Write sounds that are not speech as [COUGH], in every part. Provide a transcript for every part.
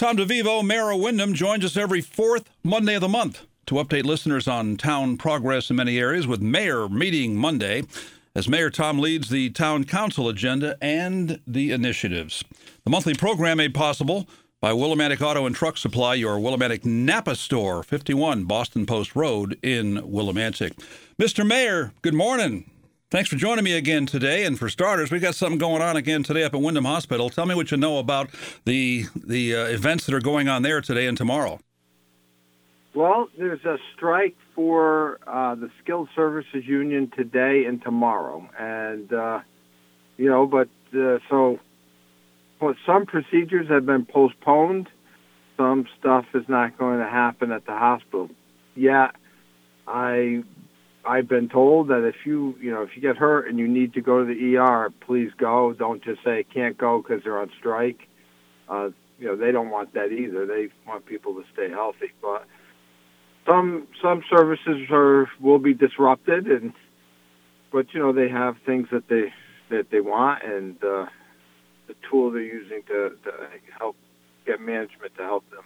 Tom DeVivo, Mayor of Windham, joins us every fourth Monday of the month to update listeners on town progress in many areas with Mayor Meeting Monday. As Mayor Tom leads the town council agenda and the initiatives. The monthly program made possible by Willimantic Auto and Truck Supply, your Willimantic Napa store, 51 Boston Post Road in Willimantic. Mr. Mayor, good morning. Thanks for joining me again today. And for starters, we got something going on again today up at Windham Hospital. Tell me what you know about the the uh, events that are going on there today and tomorrow. Well, there's a strike for uh, the Skilled Services Union today and tomorrow, and uh, you know, but uh, so well, some procedures have been postponed. Some stuff is not going to happen at the hospital. Yeah, I I've been told that if you, you know, if you get hurt and you need to go to the ER, please go. Don't just say can't go because they're on strike. Uh, you know, they don't want that either. They want people to stay healthy. But some some services are will be disrupted, and but you know they have things that they that they want, and uh, the tool they're using to, to help get management to help them.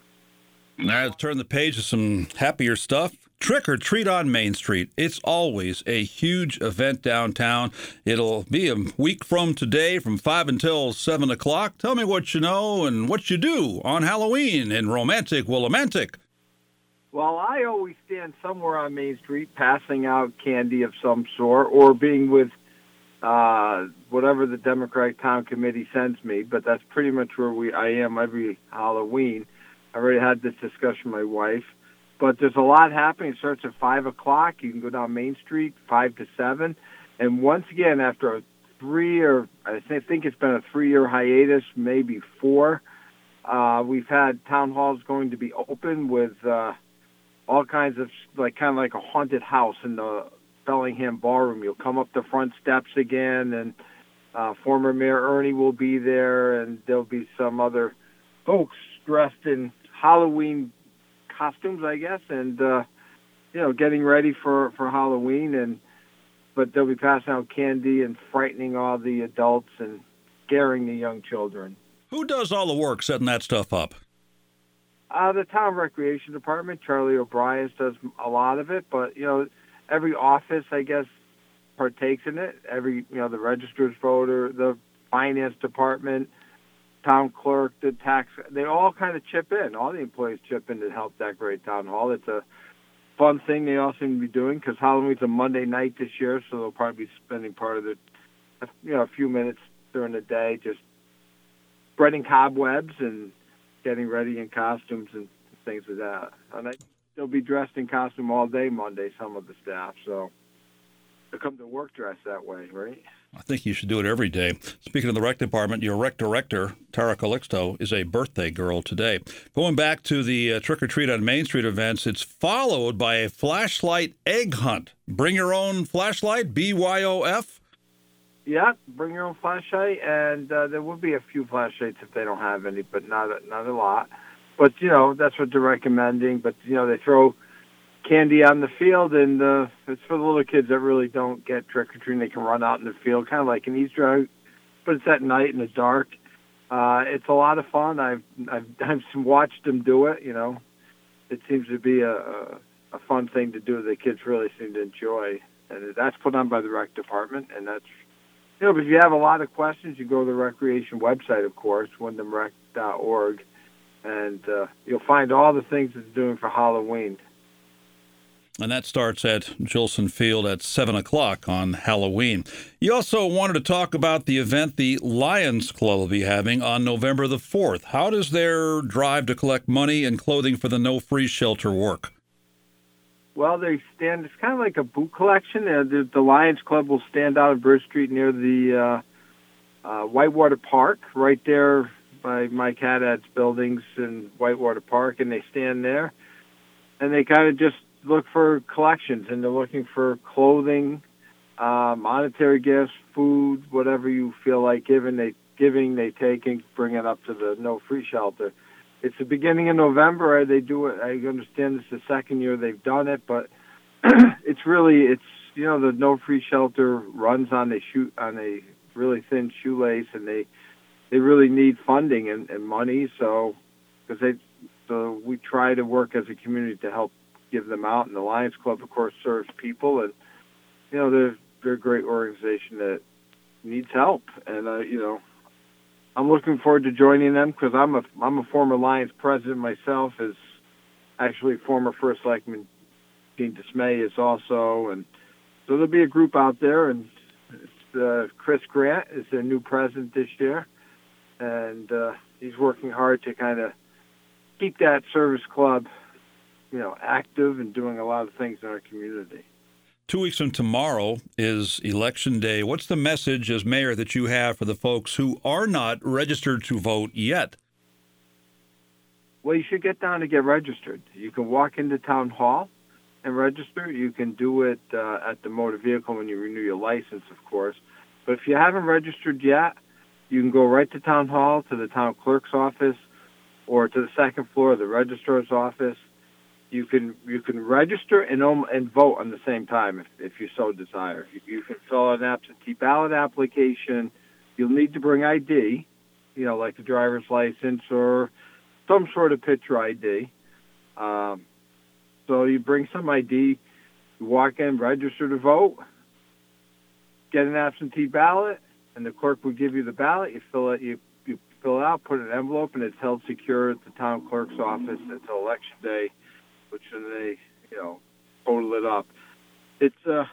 Now, turn the page to some happier stuff. Trick or Treat on Main Street. It's always a huge event downtown. It'll be a week from today from 5 until 7 o'clock. Tell me what you know and what you do on Halloween in romantic Willimantic. Well, I always stand somewhere on Main Street passing out candy of some sort or being with uh, whatever the Democratic Town Committee sends me, but that's pretty much where we I am every Halloween. I already had this discussion with my wife. But there's a lot happening. It starts at five o'clock. You can go down Main Street five to seven, and once again, after a three or I think it's been a three-year hiatus, maybe four. Uh, we've had town halls going to be open with uh, all kinds of like kind of like a haunted house in the Bellingham Ballroom. You'll come up the front steps again, and uh, former Mayor Ernie will be there, and there'll be some other folks dressed in Halloween costumes, I guess, and uh, you know, getting ready for for Halloween, and but they'll be passing out candy and frightening all the adults and scaring the young children. Who does all the work setting that stuff up? Uh, the town recreation department, Charlie O'Brien does a lot of it, but you know, every office, I guess, partakes in it. Every you know, the registered voter, the finance department, town clerk, the tax, they all kind of chip in. All the employees chip in to help decorate town hall. It's a fun thing they all seem to be doing because Halloween's a Monday night this year, so they'll probably be spending part of the, you know, a few minutes during the day just spreading cobwebs and getting ready in costumes and things like that. And I, they'll be dressed in costume all day Monday. Some of the staff, so they come to work dressed that way, right? I think you should do it every day. Speaking of the rec department, your rec director, Tara Calixto, is a birthday girl today. Going back to the uh, trick or treat on Main Street events, it's followed by a flashlight egg hunt. Bring your own flashlight, BYOF. Yeah, bring your own flashlight, and uh, there will be a few flashlights if they don't have any, but not a, not a lot. But you know that's what they're recommending. But you know they throw candy on the field, and uh, it's for the little kids that really don't get trick or treating. They can run out in the field, kind of like an Easter egg, but it's at night in the dark. Uh, it's a lot of fun. I've I've [LAUGHS] I've watched them do it. You know, it seems to be a a, fun thing to do. The kids really seem to enjoy, and that's put on by the rec department, and that's you know. But if you have a lot of questions, you go to the recreation website, of course, windhamrec.org, and uh, you'll find all the things it's doing for Halloween and that starts at Gilson Field at 7 o'clock on Halloween. You also wanted to talk about the event the Lions Club will be having on November the 4th. How does their drive to collect money and clothing for the No Freeze Shelter work? Well, they stand, it's kind of like a boot collection. Uh, the, the, Lions Club will stand out on Bird Street near the uh, uh, Whitewater Park, right there by Mike Haddad's buildings in Whitewater Park, and they stand there. And they kind of just look for collections and they're looking for clothing, uh, monetary gifts, food, whatever you feel like giving. They giving, they taking, bring it up to the no freeze shelter. It's the beginning of November. They do it. I understand it's the second year they've done it, but [CLEARS THROAT] it's really it's you know the no freeze shelter runs on a shoot on a really thin shoelace, and they they really need funding and, and money. So because they so we try to work as a community to help give them out. And the Lions Club, of course, serves people, and you know they're they're a great organization that needs help. And uh, you know, I'm looking forward to joining them because I'm a I'm a former Lions president myself. As actually former first selectman Gene Dismay is also, and so there'll be a group out there, and uh, Chris Grant is their new president this year, and uh, he's working hard to kind of keep that service club, you know, active and doing a lot of things in our community. Two weeks from tomorrow is election day. What's the message as mayor that you have for the folks who are not registered to vote yet? Well, you should get down to get registered. You can walk into town hall and register. You can do it uh, at the motor vehicle when you renew your license, of course. But if you haven't registered yet, you can go right to town hall, to the town clerk's office, or to the second floor of the registrar's office. You can you can register and and vote on the same time if, if you so desire. You, you can fill out an absentee ballot application. You'll need to bring ID, you know, like a driver's license or some sort of picture ID. Um, so you bring some ID, you walk in, register to vote, get an absentee ballot, and the clerk will give you the ballot. You fill it, you, you fill it out, put an envelope, and it's held secure at the town clerk's office until election day, which they, you know, total it up. It's uh,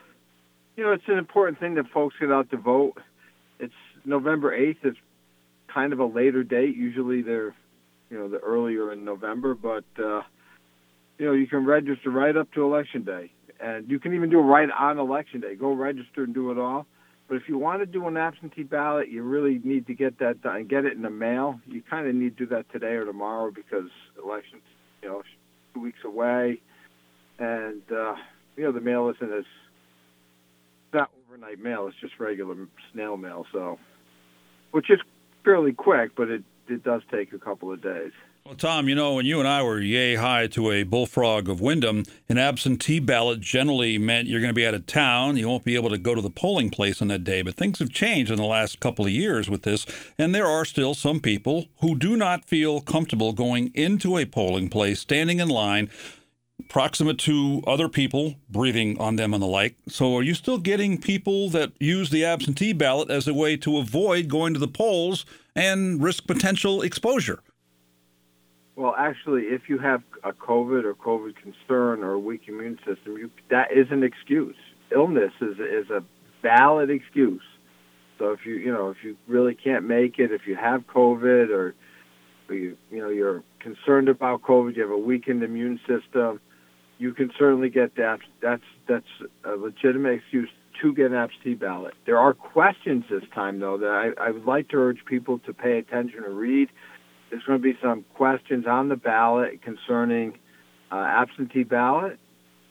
you know, it's an important thing that folks get out to vote. It's November eighth is kind of a later date. Usually they're, you know, the earlier in November, but uh, you know, you can register right up to election day, and you can even do it right on election day. Go register and do it all. But if you want to do an absentee ballot, you really need to get that done. And get it in the mail. You kind of need to do that today or tomorrow because elections, you know, two weeks away, and uh, you know the mail isn't as not overnight mail. It's just regular snail mail. So, which is fairly quick, but it it does take a couple of days. Well, Tom, you know, when you and I were yay high to a bullfrog of Windham, an absentee ballot generally meant you're going to be out of town. You won't be able to go to the polling place on that day. But things have changed in the last couple of years with this, and there are still some people who do not feel comfortable going into a polling place, standing in line, proximate to other people, breathing on them and the like. So, are you still getting people that use the absentee ballot as a way to avoid going to the polls and risk potential exposure? Well, actually, if you have a COVID or COVID concern or a weak immune system, you, that is an excuse. Illness is is a valid excuse. So if you you know if you really can't make it, if you have COVID or you you know you're concerned about COVID, you have a weakened immune system, you can certainly get that. That's that's a legitimate excuse to get an absentee ballot. There are questions this time though that I, I would like to urge people to pay attention and read there's going to be some questions on the ballot concerning uh, absentee ballot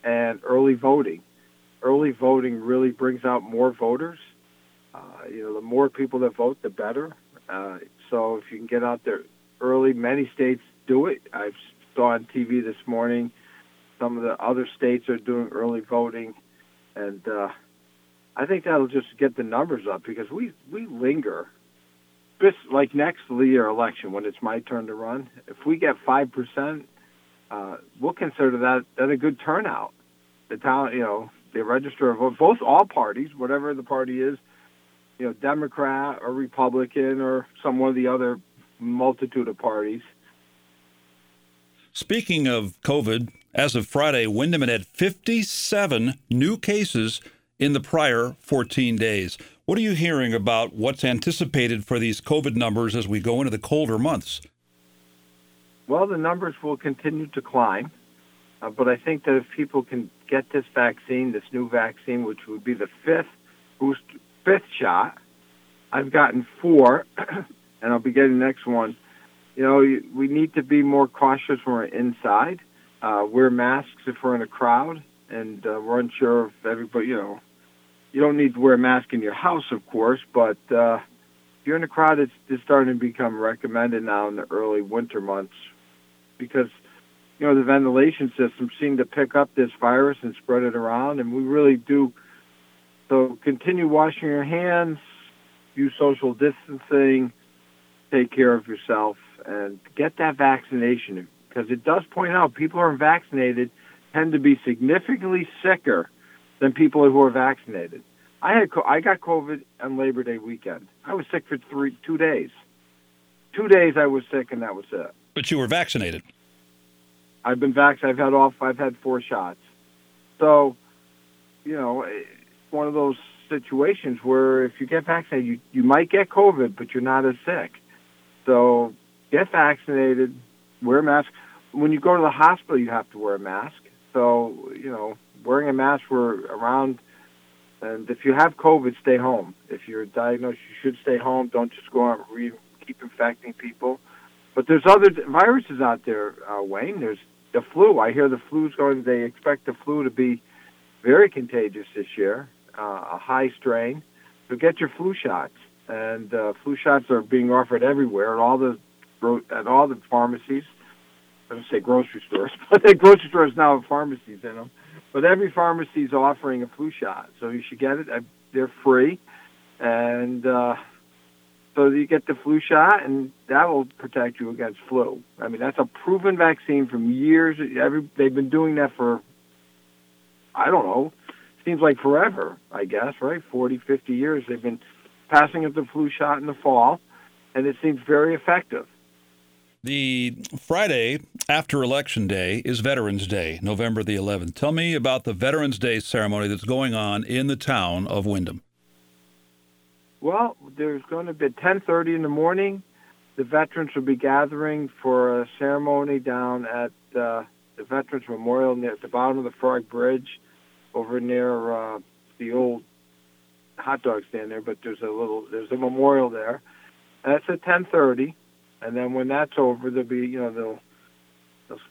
and early voting. Early voting really brings out more voters. Uh, you know, the more people that vote, the better. Uh, so if you can get out there early, many states do it. I saw on TV this morning some of the other states are doing early voting, and uh, I think that'll just get the numbers up because we we linger this like next year election when it's my turn to run, if we get five percent, uh, we'll consider that that a good turnout. The town, you know, they register vote. Both all parties, whatever the party is, you know, Democrat or Republican or some one of the other multitude of parties. Speaking of COVID, as of Friday, Windham had 57 new cases in the prior 14 days. What are you hearing about what's anticipated for these COVID numbers as we go into the colder months? Well, the numbers will continue to climb, uh, but I think that if people can get this vaccine, this new vaccine, which would be the fifth boost, fifth shot, I've gotten four, [CLEARS THROAT] and I'll be getting the next one. You know, we need to be more cautious when we're inside. Uh, wear masks if we're in a crowd, and uh, we're unsure if everybody, you know, you don't need to wear a mask in your house, of course, but uh, if you're in a crowd, it's, it's starting to become recommended now in the early winter months because you know the ventilation systems seem to pick up this virus and spread it around, and we really do. So continue washing your hands, use social distancing, take care of yourself, and get that vaccination because it does point out people who are vaccinated tend to be significantly sicker than people who are vaccinated. I had I got COVID on Labor Day weekend. I was sick for three two days. Two days I was sick, and that was it. But you were vaccinated. I've been vaccinated. I've had all. I've had four shots. So, you know, it's one of those situations where if you get vaccinated, you you might get COVID, but you're not as sick. So, get vaccinated. Wear a mask. When you go to the hospital, you have to wear a mask. So, you know, wearing a mask for around. And if you have COVID, stay home. If you're diagnosed, you should stay home. Don't just go out and re- keep infecting people. But there's other viruses out there, uh, Wayne. There's the flu. I hear the flu's going. They expect the flu to be very contagious this year, uh, a high strain. So get your flu shots, and uh, flu shots are being offered everywhere at all the at all the pharmacies. I don't say grocery stores, [LAUGHS] but the grocery stores now have pharmacies in them. But every pharmacy is offering a flu shot, so you should get it. They're free, and uh, so you get the flu shot, and that will protect you against flu. I mean, that's a proven vaccine from years. Every they've been doing that for I don't know, seems like forever. I guess right, 40, 50 years. They've been passing up the flu shot in the fall, and it seems very effective. The Friday after Election Day is Veterans Day, November the 11th. Tell me about the Veterans Day ceremony that's going on in the town of Windham. Well, there's going to be 10:30 in the morning. The veterans will be gathering for a ceremony down at uh, the Veterans Memorial near at the bottom of the Frog Bridge, over near uh, the old hot dog stand there. But there's a little there's a memorial there. That's at 10:30 and then when that's over, there'll be you know they'll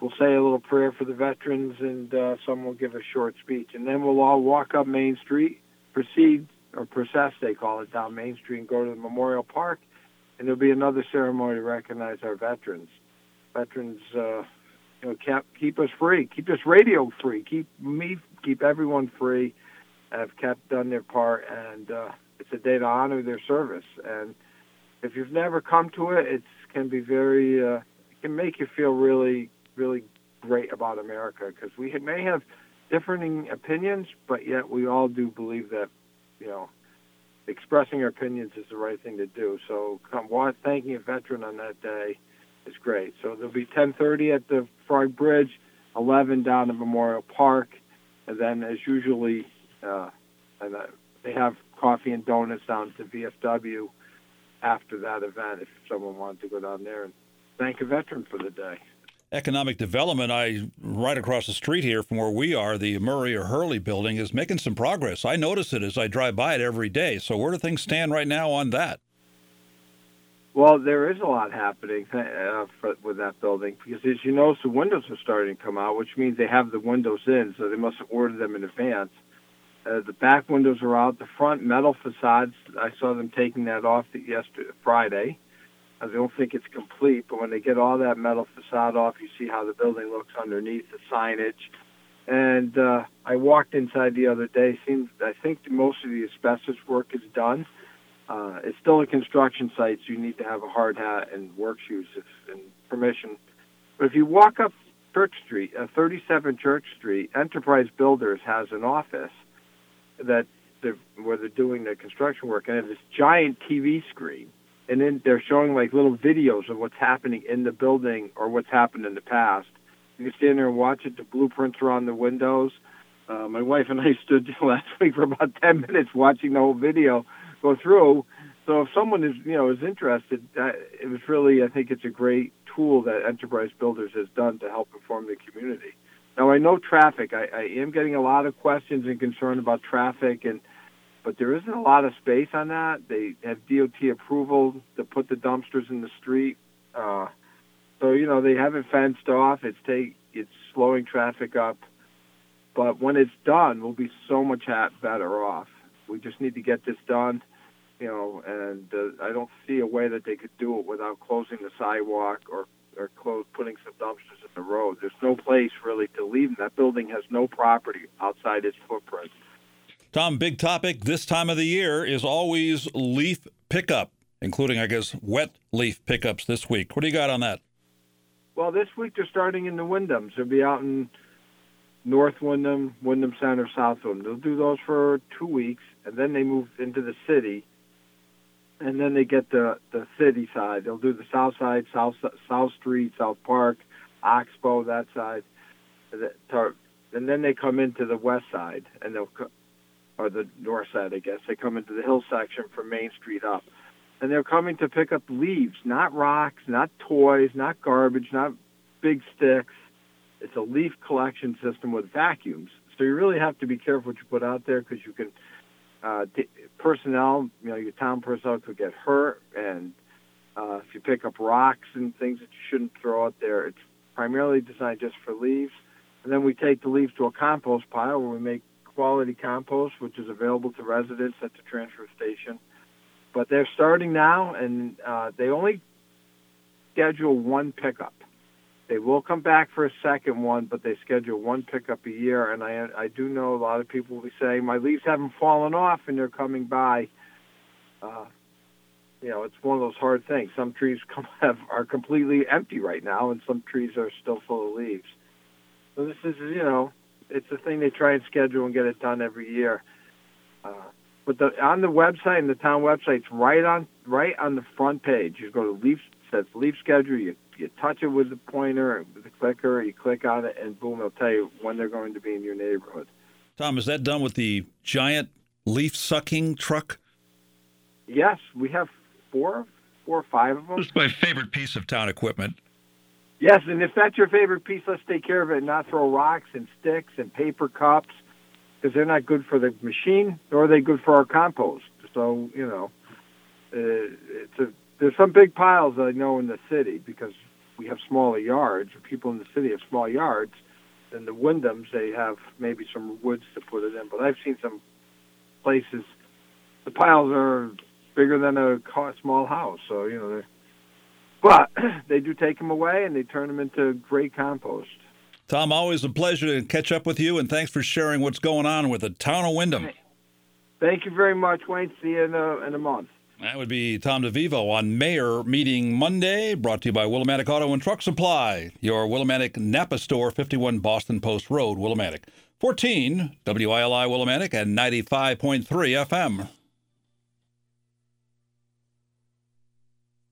we'll say a little prayer for the veterans, and uh, someone will give a short speech, and then we'll all walk up Main Street, proceed or process they call it down Main Street, and go to the Memorial Park, and there'll be another ceremony to recognize our veterans. Veterans, uh, you know, keep keep us free, keep this radio free, keep me, keep everyone free. Have kept done their part, and uh, it's a day to honor their service. And if you've never come to it, it's can be very uh, can make you feel really really great about America because we may have differing opinions, but yet we all do believe that you know expressing our opinions is the right thing to do. So come thanking a veteran on that day is great. So there'll be 10:30 at the Frog Bridge, 11 down at Memorial Park, and then as usually, uh, and uh, they have coffee and donuts down to VFW after that event if someone wanted to go down there and thank a veteran for the day. Economic development, I right across the street here from where we are, the Murray or Hurley building is making some progress. I notice it as I drive by it every day. So where do things stand right now on that? Well, there is a lot happening uh, for, with that building because, as you know, the windows are starting to come out, which means they have the windows in, so they must have ordered them in advance. Uh, the back windows are out. The front metal facades, I saw them taking that off the, yesterday, Friday. I don't think it's complete, but when they get all that metal facade off, you see how the building looks underneath the signage. And uh, I walked inside the other day. Seems I think most of the asbestos work is done. Uh, it's still a construction site, so you need to have a hard hat and work shoes if, and permission. But if you walk up Church Street, uh, 37 Church Street, Enterprise Builders has an office that they're, where they're doing the construction work, and they have this giant TV screen, and then they're showing like little videos of what's happening in the building or what's happened in the past. You can stand there and watch it. The blueprints are on the windows. Uh, my wife and I [LAUGHS] stood last week for about ten minutes watching the whole video go through. So if someone is you know is interested, uh, it was really I think it's a great tool that Enterprise Builders has done to help inform the community. Now I know traffic. I, I am getting a lot of questions and concern about traffic, and but there isn't a lot of space on that. They have DOT approval to put the dumpsters in the street, uh, so you know they have it fenced off. It's take it's slowing traffic up, but when it's done, we'll be so much better off. We just need to get this done, you know, and uh, I don't see a way that they could do it without closing the sidewalk or or close, putting some dumpsters in the road. There's no place really to leave them. That building has no property outside its footprint. Tom, big topic this time of the year is always leaf pickup. including, I guess, wet leaf pickups this week. What do you got on that? Well, this week they're starting in the Windhams. They'll be out in North Windham, Wyndham Center, South Windham. They'll do those for two weeks, and then they move into the city, and then they get the the city side. They'll do the South Side, South South Street, South Park, Oxbow, that side, and then they come into the West Side, and they'll or the North Side, I guess. They come into the hill section from Main Street up and they're coming to pick up leaves, not rocks, not toys, not garbage, not big sticks. It's a leaf collection system with vacuums. So you really have to be careful what you put out there because you can uh, personnel, you know, your town personnel could get hurt, and uh, if you pick up rocks and things that you shouldn't throw out there, it's primarily designed just for leaves. And then we take the leaves to a compost pile where we make quality compost, which is available to residents at the transfer station but they're starting now, and uh, they only schedule one pickup. They will come back for a second one, but they schedule one pickup a year. And I, I do know a lot of people will be saying my leaves haven't fallen off, and they're coming by. Uh, you know, it's one of those hard things. Some trees [LAUGHS] come have are completely empty right now, and some trees are still full of leaves. So this is, you know, it's a thing they try and schedule and get it done every year. Uh, but the, on the website and the town website, it's right on right on the front page. You go to leaf says leaf schedule. You you touch it with the pointer with the clicker. You click on it, and boom, it'll tell you when they're going to be in your neighborhood. Tom, is that done with the giant leaf sucking truck? Yes, we have four, four or five of them. This is my favorite piece of town equipment. Yes, and if that's your favorite piece, let's take care of it and not throw rocks and sticks and paper cups because they're not good for the machine, nor are they good for our compost. So you know, uh, it's a, there's some big piles I know in the city because we have smaller yards. Or people in the city have small yards. In the Windhams, they have maybe some woods to put it in. But I've seen some places the piles are bigger than a small house. So you know, but [CLEARS THROAT] they do take them away and they turn them into great compost. Tom, always a pleasure to catch up with you, and thanks for sharing what's going on with the town of Windham. Thank you very much, Wayne. See you in a, in a month. That would be Tom DeVivo on Mayor Meeting Monday, brought to you by Willimantic Auto and Truck Supply, your Willimantic Napa store, 51 Boston Post Road, Willimantic. 14 WILI Willimantic and 95.3 FM.